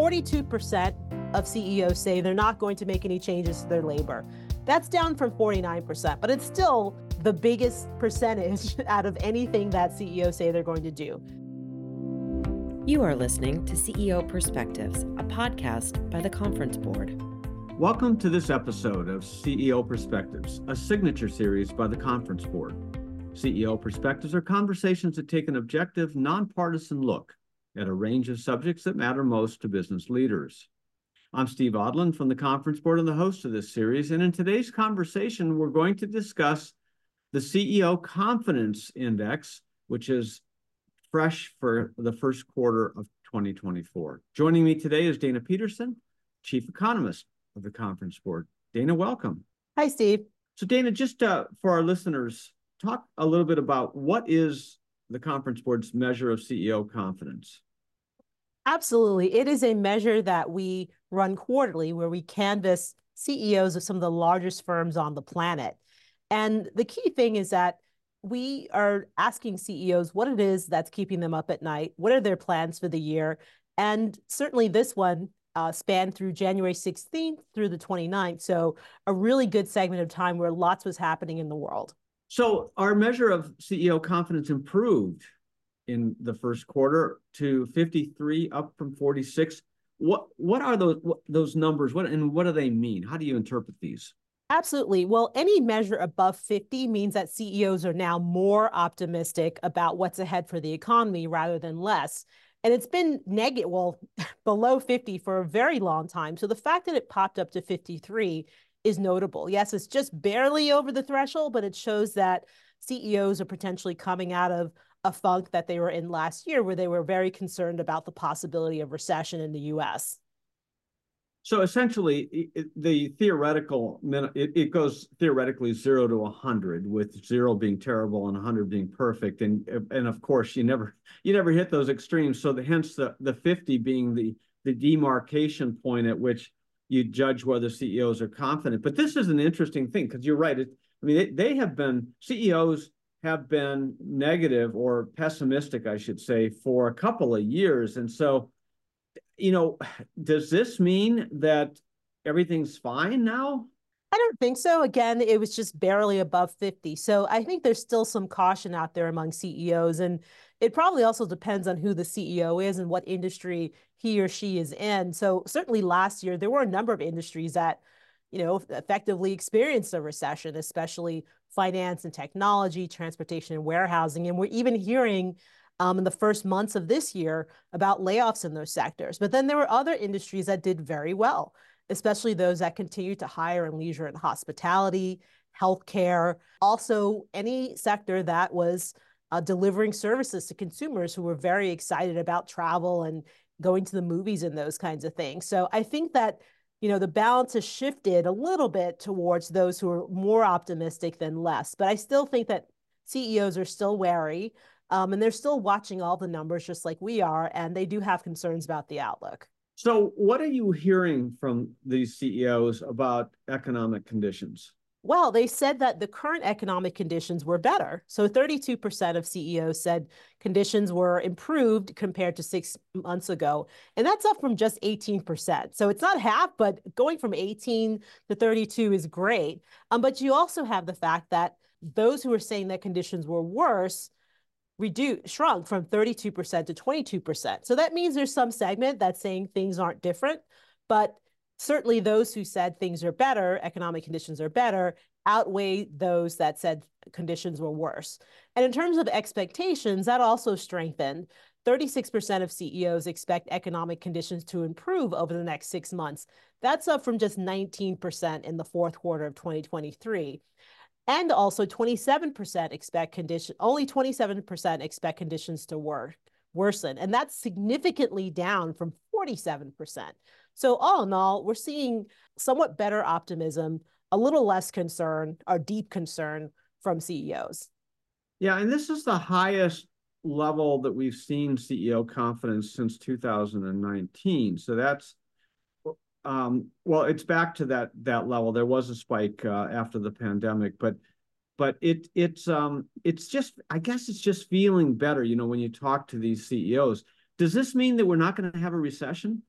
42% of CEOs say they're not going to make any changes to their labor. That's down from 49%, but it's still the biggest percentage out of anything that CEOs say they're going to do. You are listening to CEO Perspectives, a podcast by the Conference Board. Welcome to this episode of CEO Perspectives, a signature series by the Conference Board. CEO Perspectives are conversations that take an objective, nonpartisan look at a range of subjects that matter most to business leaders. I'm Steve Odland from the Conference Board and the host of this series. And in today's conversation, we're going to discuss the CEO Confidence Index, which is fresh for the first quarter of 2024. Joining me today is Dana Peterson, Chief Economist of the Conference Board. Dana, welcome. Hi, Steve. So, Dana, just uh, for our listeners, talk a little bit about what is the Conference Board's measure of CEO confidence? Absolutely. It is a measure that we run quarterly where we canvass CEOs of some of the largest firms on the planet. And the key thing is that we are asking CEOs what it is that's keeping them up at night, what are their plans for the year. And certainly this one uh, spanned through January 16th through the 29th. So a really good segment of time where lots was happening in the world. So our measure of CEO confidence improved in the first quarter to 53, up from 46. What what are those what, those numbers? What and what do they mean? How do you interpret these? Absolutely. Well, any measure above 50 means that CEOs are now more optimistic about what's ahead for the economy rather than less. And it's been negative, well, below 50 for a very long time. So the fact that it popped up to 53 is notable. Yes, it's just barely over the threshold, but it shows that CEOs are potentially coming out of a funk that they were in last year, where they were very concerned about the possibility of recession in the US. So essentially, the theoretical it, it goes theoretically zero to a hundred, with zero being terrible and hundred being perfect, and and of course you never you never hit those extremes. So the, hence the the fifty being the the demarcation point at which you judge whether CEOs are confident. But this is an interesting thing because you're right. It, I mean, they, they have been CEOs have been negative or pessimistic, I should say, for a couple of years, and so you know, does this mean that everything's fine now? I don't think so. Again, it was just barely above 50. So I think there's still some caution out there among CEOs. And it probably also depends on who the CEO is and what industry he or she is in. So certainly last year, there were a number of industries that, you know, effectively experienced a recession, especially finance and technology, transportation and warehousing. And we're even hearing um, in the first months of this year about layoffs in those sectors. But then there were other industries that did very well, especially those that continue to hire in leisure and hospitality, healthcare, also any sector that was uh, delivering services to consumers who were very excited about travel and going to the movies and those kinds of things. So I think that you know the balance has shifted a little bit towards those who are more optimistic than less. But I still think that CEOs are still wary. Um, and they're still watching all the numbers just like we are, and they do have concerns about the outlook. So, what are you hearing from these CEOs about economic conditions? Well, they said that the current economic conditions were better. So 32% of CEOs said conditions were improved compared to six months ago. And that's up from just 18%. So it's not half, but going from 18 to 32 is great. Um, but you also have the fact that those who are saying that conditions were worse reduced shrunk from 32% to 22%. So that means there's some segment that's saying things aren't different, but certainly those who said things are better, economic conditions are better, outweigh those that said conditions were worse. And in terms of expectations, that also strengthened. 36% of CEOs expect economic conditions to improve over the next six months. That's up from just 19% in the fourth quarter of 2023. And also 27% expect condition, only 27% expect conditions to work, worsen. And that's significantly down from 47%. So all in all, we're seeing somewhat better optimism, a little less concern or deep concern from CEOs. Yeah, and this is the highest level that we've seen CEO confidence since 2019. So that's um, well, it's back to that that level. There was a spike uh, after the pandemic, but but it it's um it's just I guess it's just feeling better. You know, when you talk to these CEOs, does this mean that we're not going to have a recession?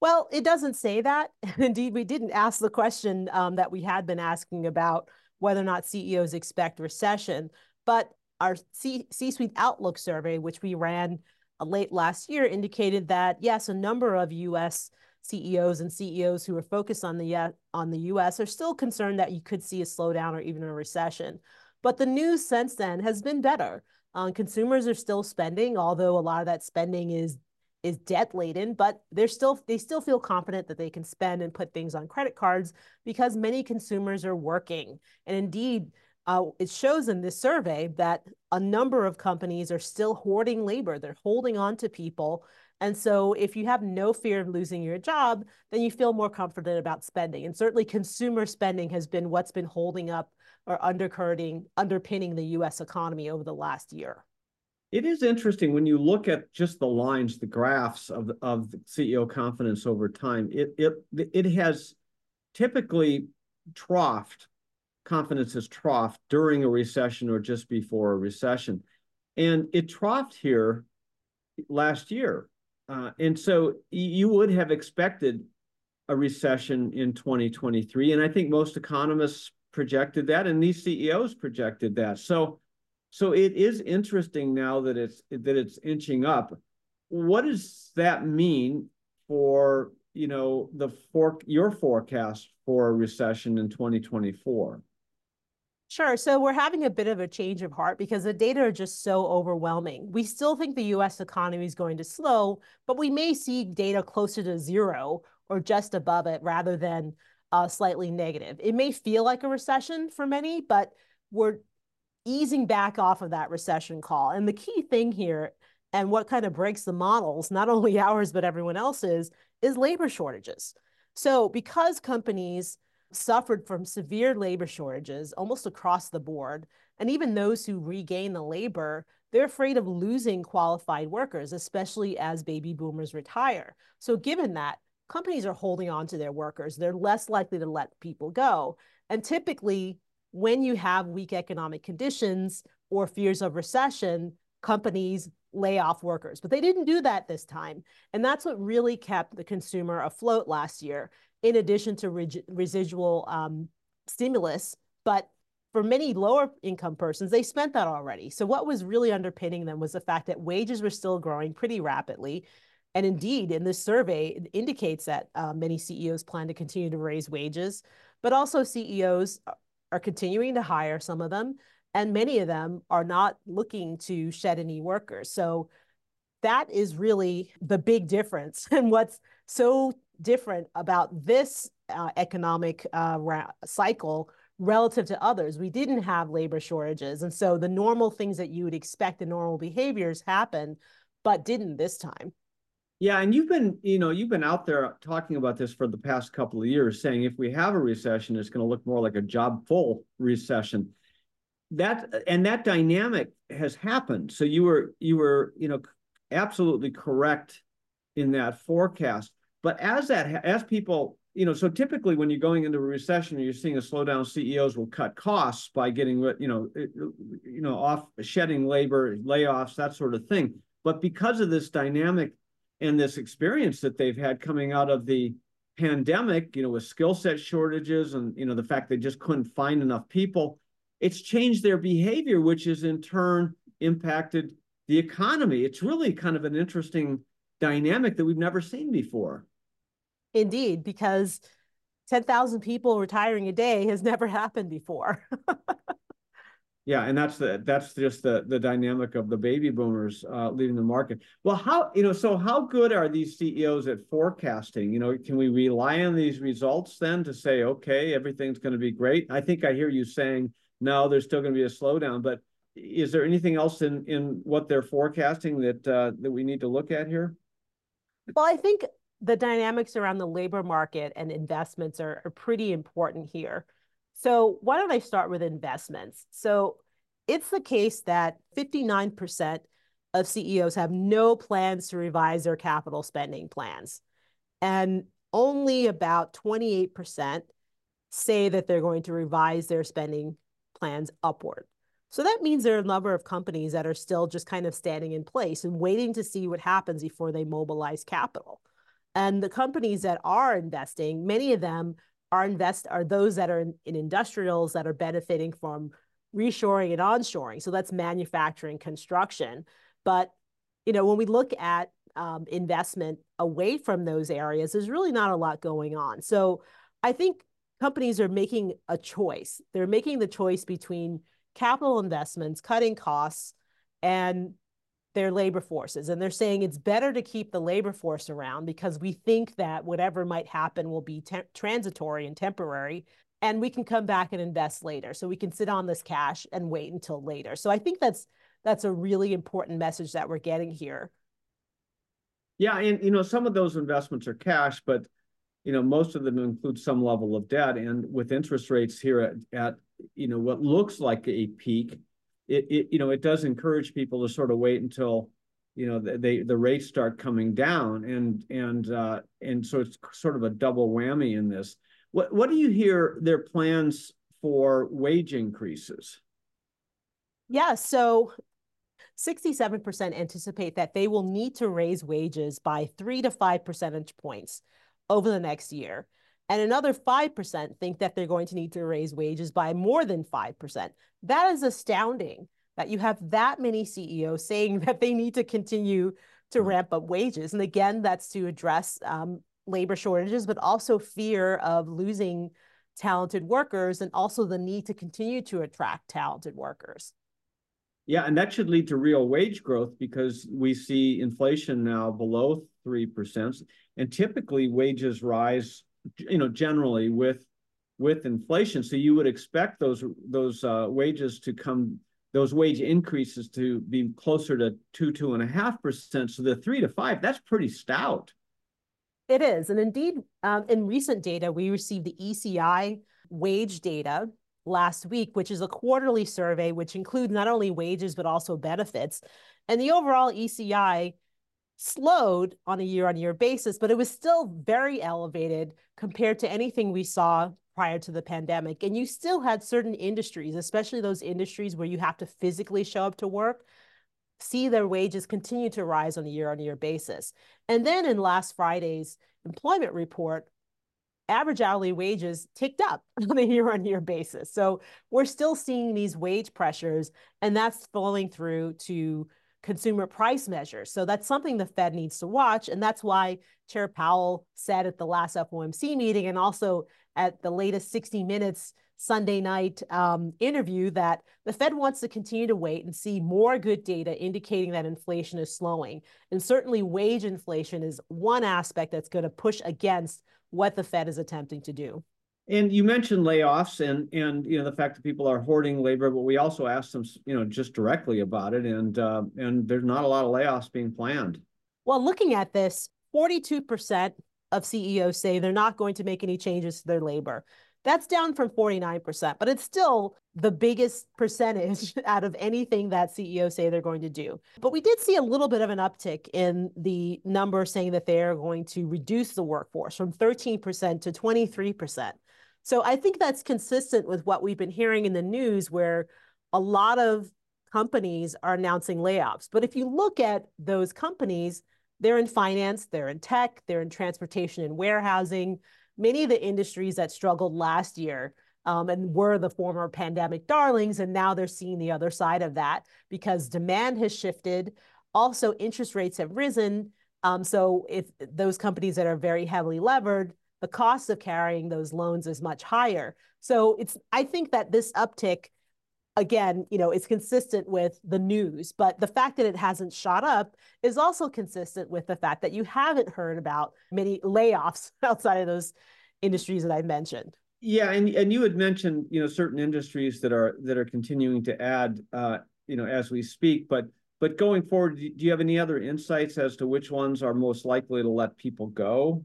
Well, it doesn't say that. Indeed, we didn't ask the question um, that we had been asking about whether or not CEOs expect recession. But our C suite Outlook survey, which we ran uh, late last year, indicated that yes, a number of U.S. CEOs and CEOs who are focused on the on the U.S. are still concerned that you could see a slowdown or even a recession. But the news since then has been better. Uh, consumers are still spending, although a lot of that spending is is debt laden, but they're still they still feel confident that they can spend and put things on credit cards because many consumers are working. And indeed, uh, it shows in this survey that a number of companies are still hoarding labor. They're holding on to people. And so if you have no fear of losing your job, then you feel more confident about spending. And certainly consumer spending has been what's been holding up or undergirding, underpinning the US economy over the last year. It is interesting when you look at just the lines, the graphs of of CEO confidence over time. It it it has typically troughed. Confidence has troughed during a recession or just before a recession, and it troughed here last year. Uh, and so you would have expected a recession in 2023, and I think most economists projected that, and these CEOs projected that. So so it is interesting now that it's that it's inching up. What does that mean for you know the for your forecast for a recession in 2024? Sure. So we're having a bit of a change of heart because the data are just so overwhelming. We still think the US economy is going to slow, but we may see data closer to zero or just above it rather than uh, slightly negative. It may feel like a recession for many, but we're easing back off of that recession call. And the key thing here, and what kind of breaks the models, not only ours, but everyone else's, is labor shortages. So because companies suffered from severe labor shortages almost across the board, and even those who regain the labor, they're afraid of losing qualified workers, especially as baby boomers retire. So given that, companies are holding on to their workers. They're less likely to let people go. And typically, when you have weak economic conditions or fears of recession, companies lay off workers. But they didn't do that this time. And that's what really kept the consumer afloat last year, in addition to re residual um, stimulus. But for many lower income persons, they spent that already. So what was really underpinning them was the fact that wages were still growing pretty rapidly. And indeed, in this survey, it indicates that uh, many CEOs plan to continue to raise wages, but also CEOs are continuing to hire some of them, and many of them are not looking to shed any workers. So that is really the big difference. And what's so different about this uh, economic uh, cycle relative to others, we didn't have labor shortages. And so the normal things that you would expect, the normal behaviors happen, but didn't this time. Yeah, and you've been, you know, you've been out there talking about this for the past couple of years, saying if we have a recession, it's going to look more like a job full recession. That and that dynamic has happened. So you were you were, you know, absolutely correct in that forecast. But as that as people, you know, so typically when you're going into a recession you're seeing a slowdown, CEOs will cut costs by getting, you know, you know, off shedding labor, layoffs, that sort of thing. But because of this dynamic and this experience that they've had coming out of the pandemic, you know, with skill set shortages and, you know, the fact they just couldn't find enough people, it's changed their behavior, which has in turn impacted the economy. It's really kind of an interesting dynamic that we've never seen before. Indeed, because 10,000 people retiring a day has never happened before. Yeah, and that's the that's just the the dynamic of the baby boomers uh, leaving the market. Well, how you know? So how good are these CEOs at forecasting? You know, can we rely on these results then to say, okay, everything's going to be great? I think I hear you saying no, there's still going to be a slowdown. But is there anything else in in what they're forecasting that uh, that we need to look at here? Well, I think the dynamics around the labor market and investments are, are pretty important here. So why don't I start with investments? So it's the case that 59% of CEOs have no plans to revise their capital spending plans. And only about 28% say that they're going to revise their spending plans upward. So that means there are a number of companies that are still just kind of standing in place and waiting to see what happens before they mobilize capital. And the companies that are investing, many of them are invest are those that are in, in industrials that are benefiting from reshoring and onshoring. So that's manufacturing, construction. But you know, when we look at um, investment away from those areas, there's really not a lot going on. So I think companies are making a choice. They're making the choice between capital investments, cutting costs, and their labor forces. And they're saying it's better to keep the labor force around because we think that whatever might happen will be transitory and temporary. And we can come back and invest later. So we can sit on this cash and wait until later. So I think that's that's a really important message that we're getting here. Yeah, and you know, some of those investments are cash, but you know, most of them include some level of debt. And with interest rates here at, at you know, what looks like a peak, it, it you know, it does encourage people to sort of wait until you know they the rates start coming down and and uh and so it's sort of a double whammy in this what what do you hear their plans for wage increases yeah so 67% anticipate that they will need to raise wages by three to five percentage points over the next year. And another 5% think that they're going to need to raise wages by more than 5%. That is astounding that you have that many CEOs saying that they need to continue to ramp up wages. And again, that's to address um, labor shortages, but also fear of losing talented workers and also the need to continue to attract talented workers. Yeah, and that should lead to real wage growth because we see inflation now below 3%. And typically wages rise, you know, generally with with inflation. So you would expect those those uh, wages to come, those wage increases to be closer to two, two and a half percent. So the three to five, that's pretty stout. It is. And indeed, um, in recent data, we received the ECI wage data last week, which is a quarterly survey, which includes not only wages, but also benefits. And the overall ECI slowed on a year on year basis, but it was still very elevated compared to anything we saw prior to the pandemic. And you still had certain industries, especially those industries where you have to physically show up to work, see their wages continue to rise on a year on year basis. And then in last Friday's employment report, average hourly wages ticked up on a year on year basis. So we're still seeing these wage pressures, and that's flowing through to consumer price measures. So that's something the Fed needs to watch. And that's why Chair Powell said at the last FOMC meeting and also at the latest 60 Minutes Sunday night um, interview that the Fed wants to continue to wait and see more good data indicating that inflation is slowing. And certainly wage inflation is one aspect that's going to push against what the Fed is attempting to do. And you mentioned layoffs and and you know the fact that people are hoarding labor, but we also asked them you know just directly about it, and uh, and there's not a lot of layoffs being planned. Well, looking at this, 42% of CEOs say they're not going to make any changes to their labor. That's down from 49%, but it's still the biggest percentage out of anything that CEOs say they're going to do. But we did see a little bit of an uptick in the number saying that they are going to reduce the workforce from 13% to 23%. So I think that's consistent with what we've been hearing in the news, where a lot of companies are announcing layoffs. But if you look at those companies, they're in finance, they're in tech, they're in transportation and warehousing many of the industries that struggled last year um, and were the former pandemic darlings, and now they're seeing the other side of that because demand has shifted. Also, interest rates have risen. Um, so, if those companies that are very heavily levered, the cost of carrying those loans is much higher. So, it's I think that this uptick again, you know, is consistent with the news, but the fact that it hasn't shot up is also consistent with the fact that you haven't heard about many layoffs outside of those industries that I mentioned. Yeah, and and you had mentioned, you know, certain industries that are that are continuing to add, uh, you know, as we speak, but but going forward, do you have any other insights as to which ones are most likely to let people go?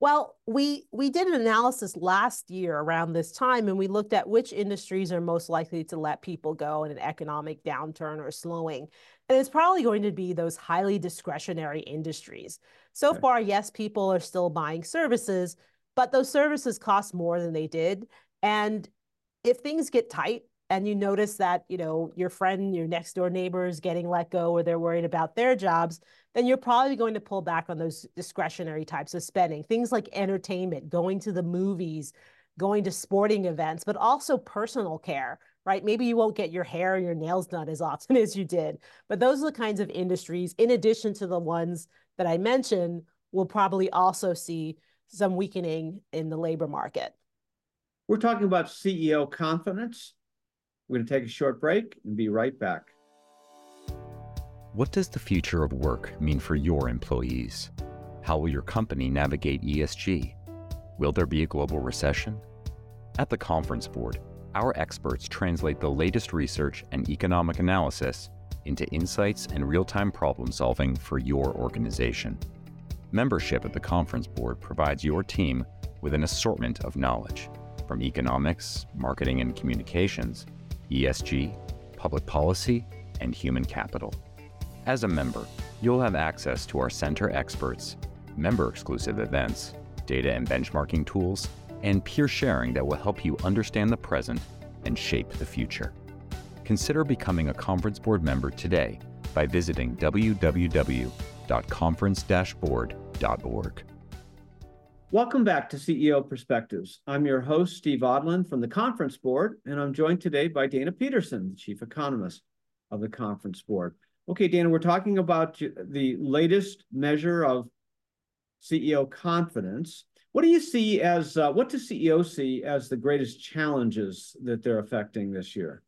Well, we we did an analysis last year around this time, and we looked at which industries are most likely to let people go in an economic downturn or slowing. And it's probably going to be those highly discretionary industries. So okay. far, yes, people are still buying services, but those services cost more than they did. And if things get tight, and you notice that you know your friend your next door neighbor is getting let go or they're worried about their jobs then you're probably going to pull back on those discretionary types of spending. Things like entertainment going to the movies going to sporting events but also personal care right? Maybe you won't get your hair or your nails done as often as you did but those are the kinds of industries in addition to the ones that i mentioned will probably also see some weakening in the labor market. We're talking about ceo confidence we're going to take a short break and be right back. What does the future of work mean for your employees? How will your company navigate ESG? Will there be a global recession? At the Conference Board, our experts translate the latest research and economic analysis into insights and real time problem solving for your organization. Membership at the Conference Board provides your team with an assortment of knowledge from economics, marketing, and communications ESG, public policy, and human capital. As a member, you'll have access to our center experts, member exclusive events, data and benchmarking tools, and peer sharing that will help you understand the present and shape the future. Consider becoming a Conference Board member today by visiting www.conference-board.org. Welcome back to CEO Perspectives. I'm your host, Steve Odland from the Conference Board, and I'm joined today by Dana Peterson, the Chief Economist of the Conference Board. Okay, Dana, we're talking about the latest measure of CEO confidence. What do you see as, uh, what does CEOs see as the greatest challenges that they're affecting this year?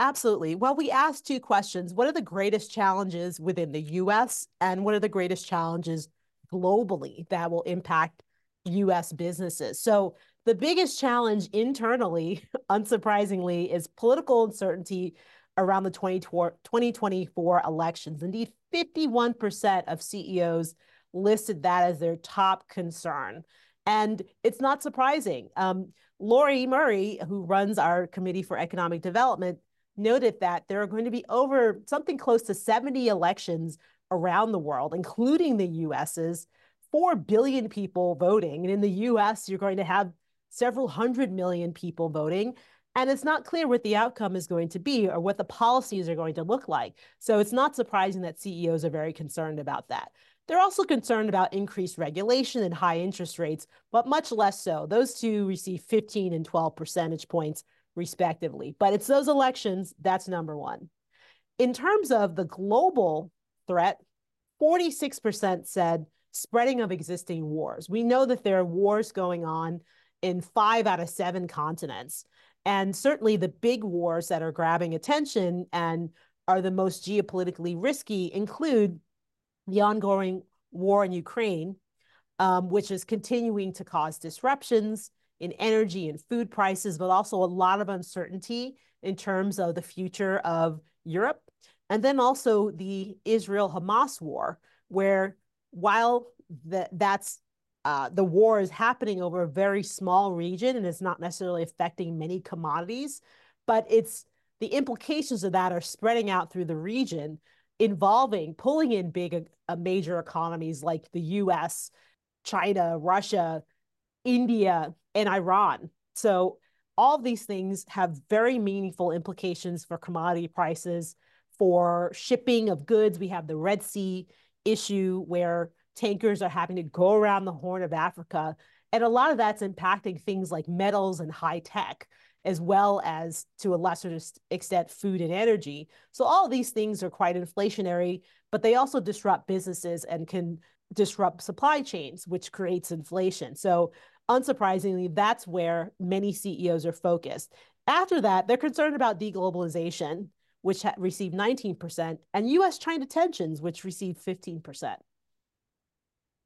Absolutely. Well, we asked two questions. What are the greatest challenges within the US, and what are the greatest challenges globally that will impact US businesses. So the biggest challenge internally, unsurprisingly, is political uncertainty around the 2024 elections. Indeed, 51% of CEOs listed that as their top concern. And it's not surprising. Um, Lori Murray, who runs our Committee for Economic Development, noted that there are going to be over something close to 70 elections around the world, including the US's, 4 billion people voting. And in the US, you're going to have several hundred million people voting. And it's not clear what the outcome is going to be or what the policies are going to look like. So it's not surprising that CEOs are very concerned about that. They're also concerned about increased regulation and high interest rates, but much less so. Those two receive 15 and 12 percentage points, respectively. But it's those elections that's number one. In terms of the global threat, 46% said spreading of existing wars. We know that there are wars going on in five out of seven continents. And certainly the big wars that are grabbing attention and are the most geopolitically risky include the ongoing war in Ukraine, um, which is continuing to cause disruptions in energy and food prices, but also a lot of uncertainty in terms of the future of Europe and then also the Israel Hamas war, where while the, that's uh, the war is happening over a very small region and it's not necessarily affecting many commodities, but it's the implications of that are spreading out through the region, involving pulling in big uh, major economies like the U.S., China, Russia, India, and Iran. So all these things have very meaningful implications for commodity prices for shipping of goods. We have the Red Sea issue where tankers are having to go around the Horn of Africa. And a lot of that's impacting things like metals and high tech, as well as to a lesser extent, food and energy. So all these things are quite inflationary, but they also disrupt businesses and can disrupt supply chains, which creates inflation. So unsurprisingly, that's where many CEOs are focused. After that, they're concerned about deglobalization which received 19%, and US China tensions, which received 15%.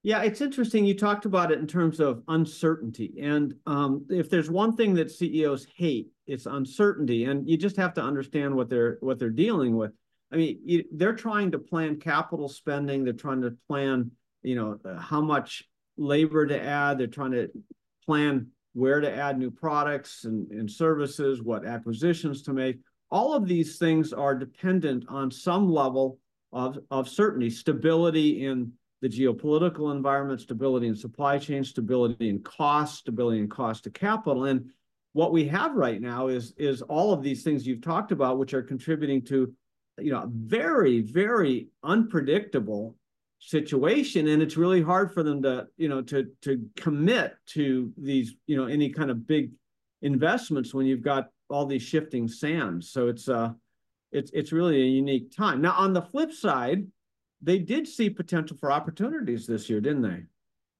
Yeah, it's interesting. You talked about it in terms of uncertainty. And um, if there's one thing that CEOs hate, it's uncertainty. And you just have to understand what they're what they're dealing with. I mean, you, they're trying to plan capital spending. They're trying to plan, you know, how much labor to add. They're trying to plan where to add new products and, and services, what acquisitions to make all of these things are dependent on some level of, of certainty, stability in the geopolitical environment, stability in supply chain, stability in cost, stability in cost of capital. And what we have right now is is all of these things you've talked about, which are contributing to, you know, very very unpredictable situation and it's really hard for them to you know to to commit to these you know any kind of big investments when you've got all these shifting sands so it's uh it's it's really a unique time now on the flip side they did see potential for opportunities this year didn't they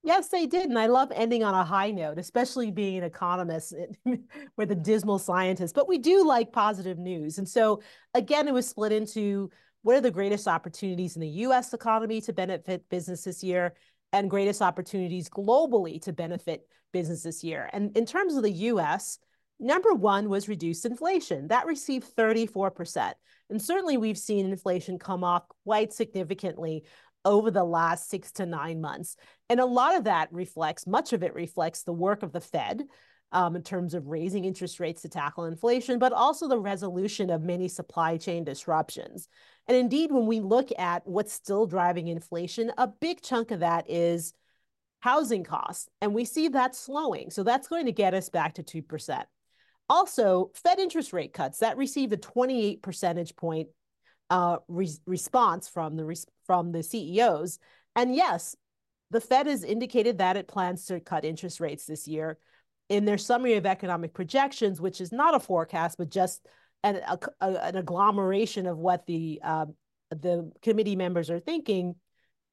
Yes, they did. And I love ending on a high note, especially being an economist with a dismal scientist. But we do like positive news. And so, again, it was split into what are the greatest opportunities in the US economy to benefit business this year and greatest opportunities globally to benefit business this year. And in terms of the US, number one was reduced inflation. That received 34%. And certainly we've seen inflation come off quite significantly over the last six to nine months. And a lot of that reflects, much of it reflects the work of the Fed um, in terms of raising interest rates to tackle inflation, but also the resolution of many supply chain disruptions. And indeed, when we look at what's still driving inflation, a big chunk of that is housing costs. And we see that slowing. So that's going to get us back to 2%. Also, Fed interest rate cuts that received a 28 percentage point uh, re response from the from the CEOs. And yes, the Fed has indicated that it plans to cut interest rates this year. In their summary of economic projections, which is not a forecast but just an, a, an agglomeration of what the uh, the committee members are thinking,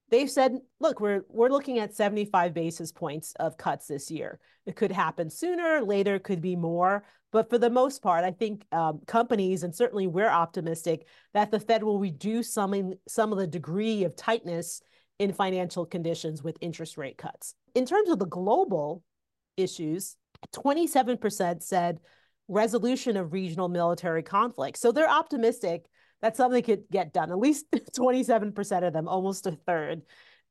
they've said, look, we're we're looking at 75 basis points of cuts this year. It could happen sooner, later, could be more. But for the most part, I think um, companies, and certainly we're optimistic, that the Fed will reduce some, some of the degree of tightness in financial conditions with interest rate cuts. In terms of the global issues, 27% said resolution of regional military conflict. So they're optimistic that something could get done, at least 27% of them, almost a third.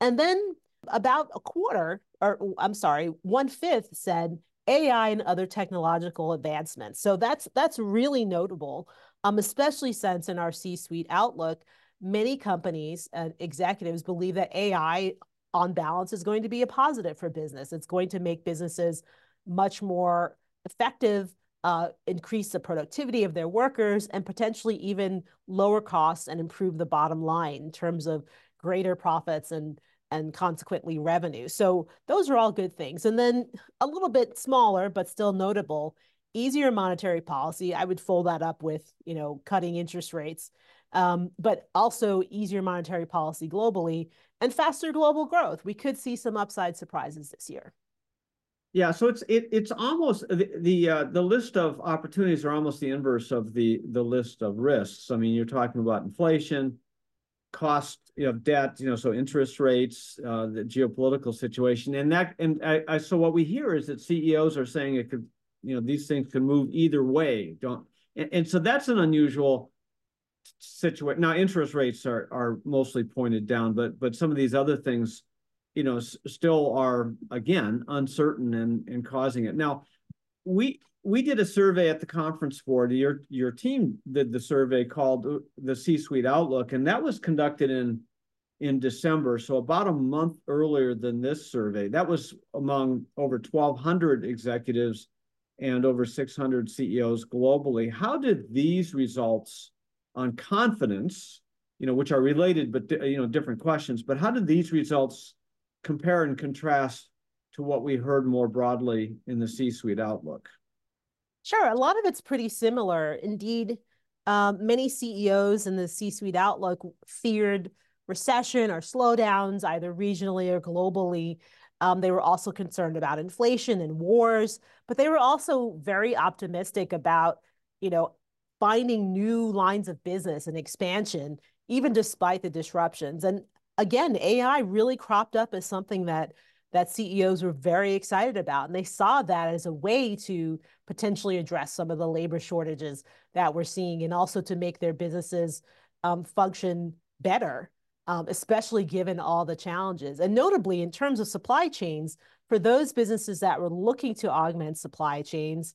And then about a quarter, or I'm sorry, one fifth said AI and other technological advancements. So that's that's really notable, um, especially since in our C-suite outlook, many companies and executives believe that AI on balance is going to be a positive for business. It's going to make businesses much more effective, uh, increase the productivity of their workers, and potentially even lower costs and improve the bottom line in terms of greater profits and and consequently revenue. So those are all good things. And then a little bit smaller, but still notable, easier monetary policy. I would fold that up with, you know, cutting interest rates, um, but also easier monetary policy globally and faster global growth. We could see some upside surprises this year. Yeah, so it's it, it's almost the the, uh, the list of opportunities are almost the inverse of the the list of risks. I mean, you're talking about inflation, cost you know, debt, you know, so interest rates, uh, the geopolitical situation, and that, and I, I, so what we hear is that CEOs are saying it could, you know, these things can move either way. Don't, and, and so that's an unusual situation. Now, interest rates are are mostly pointed down, but but some of these other things, you know, still are again uncertain and and causing it. Now, we we did a survey at the conference board. Your your team did the survey called uh, the C-suite outlook, and that was conducted in in December, so about a month earlier than this survey. That was among over 1,200 executives and over 600 CEOs globally. How did these results on confidence, you know, which are related but uh, you know different questions, but how did these results compare and contrast to what we heard more broadly in the C-suite outlook? Sure. A lot of it's pretty similar. Indeed, um, many CEOs in the C suite outlook feared recession or slowdowns, either regionally or globally. Um, they were also concerned about inflation and wars, but they were also very optimistic about, you know, finding new lines of business and expansion, even despite the disruptions. And again, AI really cropped up as something that that CEOs were very excited about. And they saw that as a way to potentially address some of the labor shortages that we're seeing and also to make their businesses um, function better, um, especially given all the challenges. And notably, in terms of supply chains, for those businesses that were looking to augment supply chains,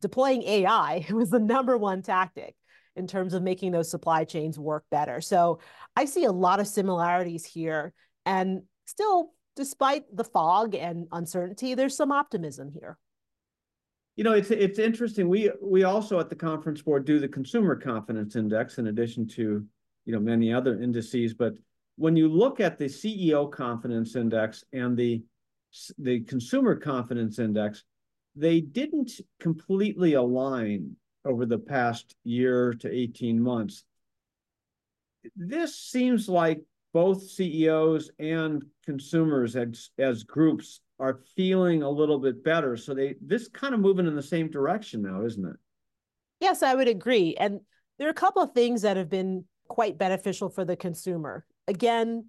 deploying AI was the number one tactic in terms of making those supply chains work better. So I see a lot of similarities here and still despite the fog and uncertainty, there's some optimism here. You know, it's it's interesting. We we also at the conference board do the consumer confidence index in addition to, you know, many other indices. But when you look at the CEO confidence index and the the consumer confidence index, they didn't completely align over the past year to 18 months. This seems like both CEOs and consumers as, as groups are feeling a little bit better. So they this kind of moving in the same direction now, isn't it? Yes, I would agree. And there are a couple of things that have been quite beneficial for the consumer. Again,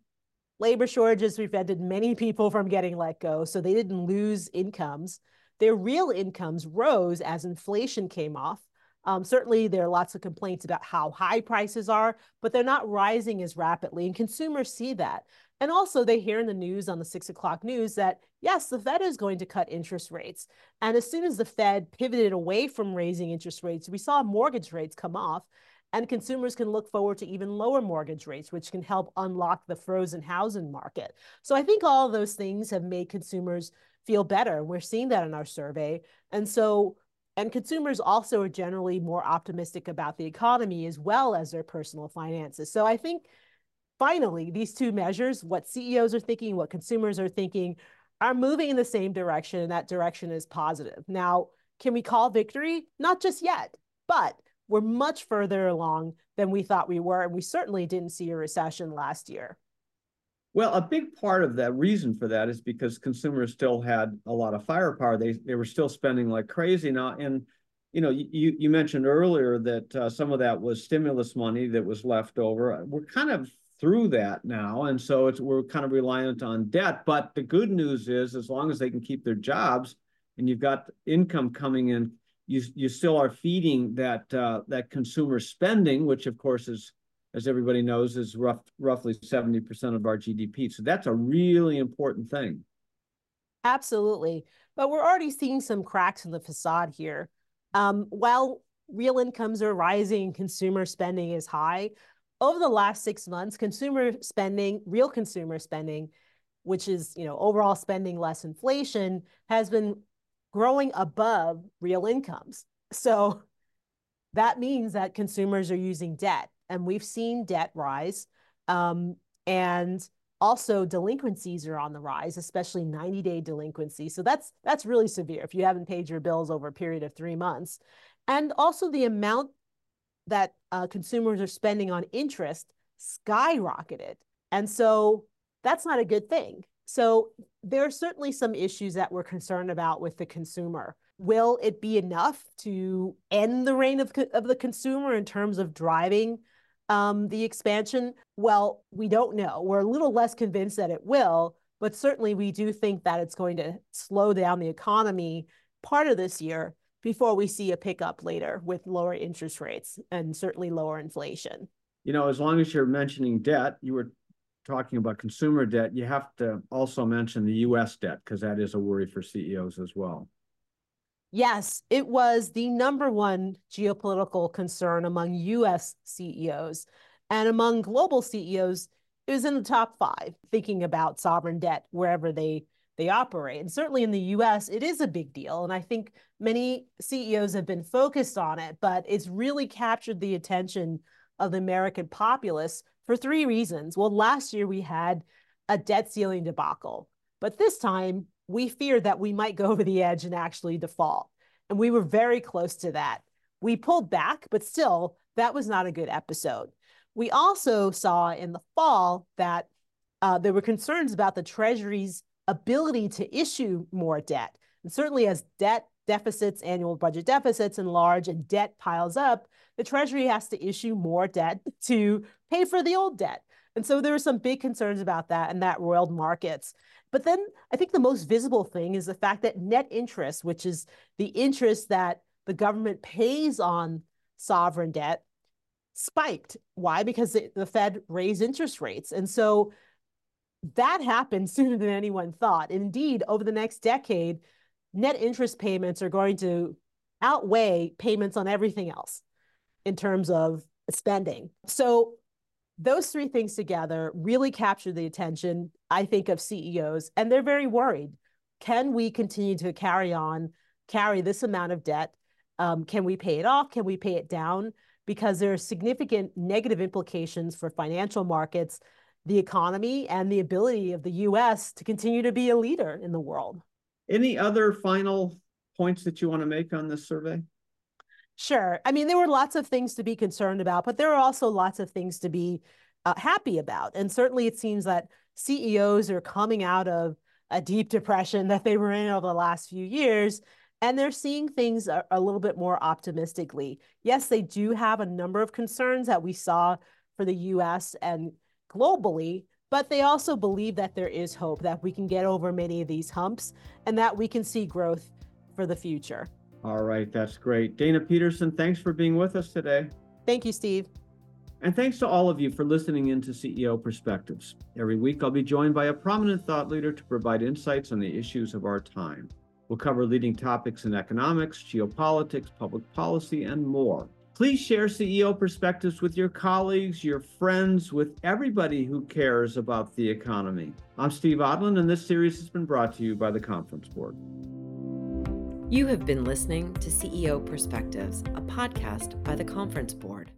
labor shortages prevented many people from getting let go, so they didn't lose incomes. Their real incomes rose as inflation came off. Um, certainly, there are lots of complaints about how high prices are, but they're not rising as rapidly, and consumers see that. And also, they hear in the news on the six o'clock news that yes, the Fed is going to cut interest rates. And as soon as the Fed pivoted away from raising interest rates, we saw mortgage rates come off. And consumers can look forward to even lower mortgage rates, which can help unlock the frozen housing market. So I think all those things have made consumers feel better. We're seeing that in our survey. And so, and consumers also are generally more optimistic about the economy as well as their personal finances. So I think finally, these two measures, what CEOs are thinking, what consumers are thinking, are moving in the same direction, and that direction is positive. Now, can we call victory? Not just yet, but we're much further along than we thought we were, and we certainly didn't see a recession last year. Well, a big part of that reason for that is because consumers still had a lot of firepower. They they were still spending like crazy now, and you know, you you mentioned earlier that uh, some of that was stimulus money that was left over. We're kind of through that now, and so it's we're kind of reliant on debt. But the good news is, as long as they can keep their jobs, and you've got income coming in, you you still are feeding that uh, that consumer spending, which of course is, as everybody knows, is rough roughly seventy percent of our GDP. So that's a really important thing. Absolutely, but we're already seeing some cracks in the facade here. Um, while real incomes are rising, consumer spending is high over the last six months, consumer spending, real consumer spending, which is you know overall spending less inflation, has been growing above real incomes. So that means that consumers are using debt, and we've seen debt rise, um, and also delinquencies are on the rise, especially 90-day delinquency. So that's that's really severe if you haven't paid your bills over a period of three months, and also the amount that uh, consumers are spending on interest skyrocketed. And so that's not a good thing. So there are certainly some issues that we're concerned about with the consumer. Will it be enough to end the reign of, of the consumer in terms of driving um, the expansion? Well, we don't know. We're a little less convinced that it will, but certainly we do think that it's going to slow down the economy part of this year before we see a pickup later with lower interest rates and certainly lower inflation. You know, as long as you're mentioning debt, you were talking about consumer debt, you have to also mention the US debt because that is a worry for CEOs as well. Yes, it was the number one geopolitical concern among US CEOs. And among global CEOs, it was in the top five, thinking about sovereign debt wherever they they operate. And certainly in the US, it is a big deal. And I think many CEOs have been focused on it, but it's really captured the attention of the American populace for three reasons. Well, last year we had a debt ceiling debacle, but this time we feared that we might go over the edge and actually default. And we were very close to that. We pulled back, but still, that was not a good episode. We also saw in the fall that uh, there were concerns about the Treasury's ability to issue more debt. And certainly as debt deficits, annual budget deficits enlarge and debt piles up, the Treasury has to issue more debt to pay for the old debt. And so there were some big concerns about that, and that roiled markets. But then I think the most visible thing is the fact that net interest, which is the interest that the government pays on sovereign debt, spiked. Why? Because the Fed raised interest rates. And so that happened sooner than anyone thought. Indeed, over the next decade, net interest payments are going to outweigh payments on everything else in terms of spending. So those three things together really capture the attention, I think, of CEOs, and they're very worried. Can we continue to carry on carry this amount of debt. Um, can we pay it off? Can we pay it down? Because there are significant negative implications for financial markets, the economy, and the ability of the US to continue to be a leader in the world. Any other final points that you want to make on this survey? Sure. I mean, there were lots of things to be concerned about, but there are also lots of things to be uh, happy about. And certainly it seems that CEOs are coming out of a deep depression that they were in over the last few years and they're seeing things a, a, little bit more optimistically. Yes, they do have a number of concerns that we saw for the US and globally, but they also believe that there is hope that we can get over many of these humps and that we can see growth for the future. All right, that's great. Dana Peterson, thanks for being with us today. Thank you, Steve. And thanks to all of you for listening in to CEO Perspectives. Every week, I'll be joined by a prominent thought leader to provide insights on the issues of our time. We'll cover leading topics in economics, geopolitics, public policy, and more. Please share CEO perspectives with your colleagues, your friends, with everybody who cares about the economy. I'm Steve Odland, and this series has been brought to you by the Conference Board. You have been listening to CEO Perspectives, a podcast by the Conference Board.